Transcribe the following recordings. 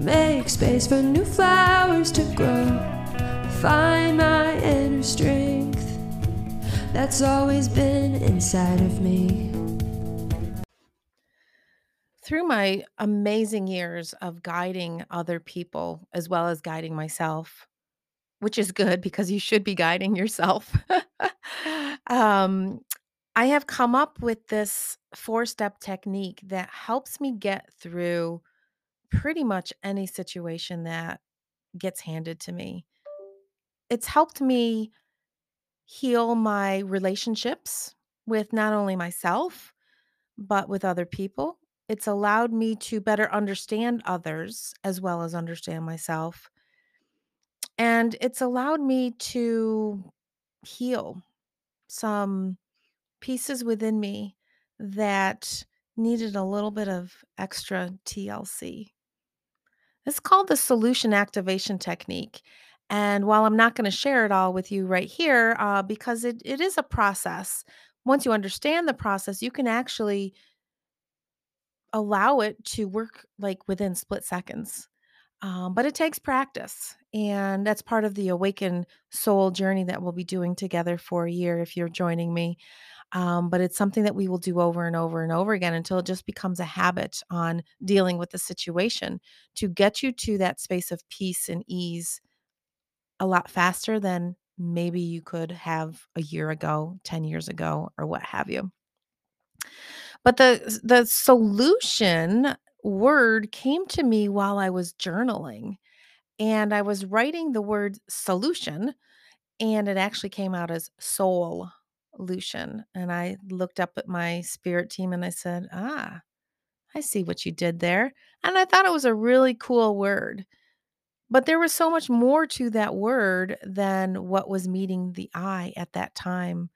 Make space for new flowers to grow. Find my inner strength that's always been inside of me. Through my amazing years of guiding other people as well as guiding myself, which is good because you should be guiding yourself. um, I have come up with this four step technique that helps me get through pretty much any situation that gets handed to me. It's helped me heal my relationships with not only myself, but with other people. It's allowed me to better understand others as well as understand myself. And it's allowed me to heal some pieces within me that needed a little bit of extra TLC. It's called the soulution activation technique. And while I'm not going to share it all with you right here, uh, because it, it is a process, once you understand the process, you can actually allow it to work like within split seconds. Um, but it takes practice. And that's part of the awakened soul journey that we'll be doing together for a year if you're joining me. Um, but it's something that we will do over and over and over again until it just becomes a habit on dealing with the situation to get you to that space of peace and ease a lot faster than maybe you could have a year ago, 10 years ago, or what have you. But the the solution word came to me while I was journaling and I was writing the word solution and it actually came out as soul Lucian. And I looked up at my spirit team and I said, Ah, I see what you did there. And I thought it was a really cool word. But there was so much more to that word than what was meeting the eye at that time.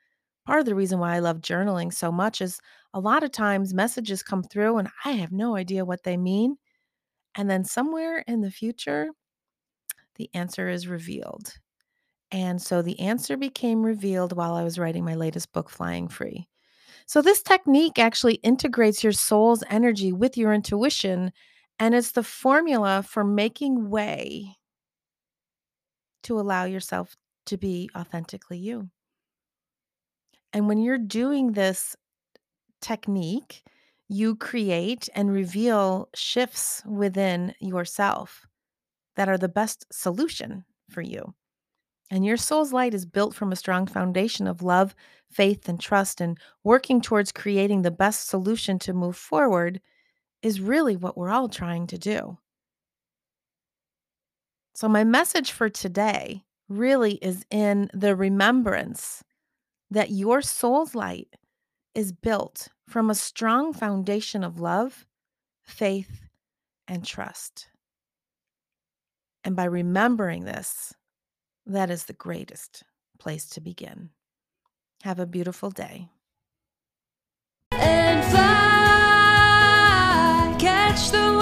Part of the reason why I love journaling so much is a lot of times messages come through and I have no idea what they mean. And then somewhere in the future, the answer is revealed. And so the answer became revealed while I was writing my latest book, Flying Free. So, this technique actually integrates your soul's energy with your intuition, and it's the formula for making way to allow yourself to be authentically you. And when you're doing this technique, you create and reveal shifts within yourself that are the best solution for you. And your soul's light is built from a strong foundation of love, faith, and trust. And working towards creating the best solution to move forward is really what we're all trying to do. So, my message for today really is in the remembrance that your soul's light is built from a strong foundation of love, faith, and trust. And by remembering this, that is the greatest place to begin. Have a beautiful day. And fly, catch the.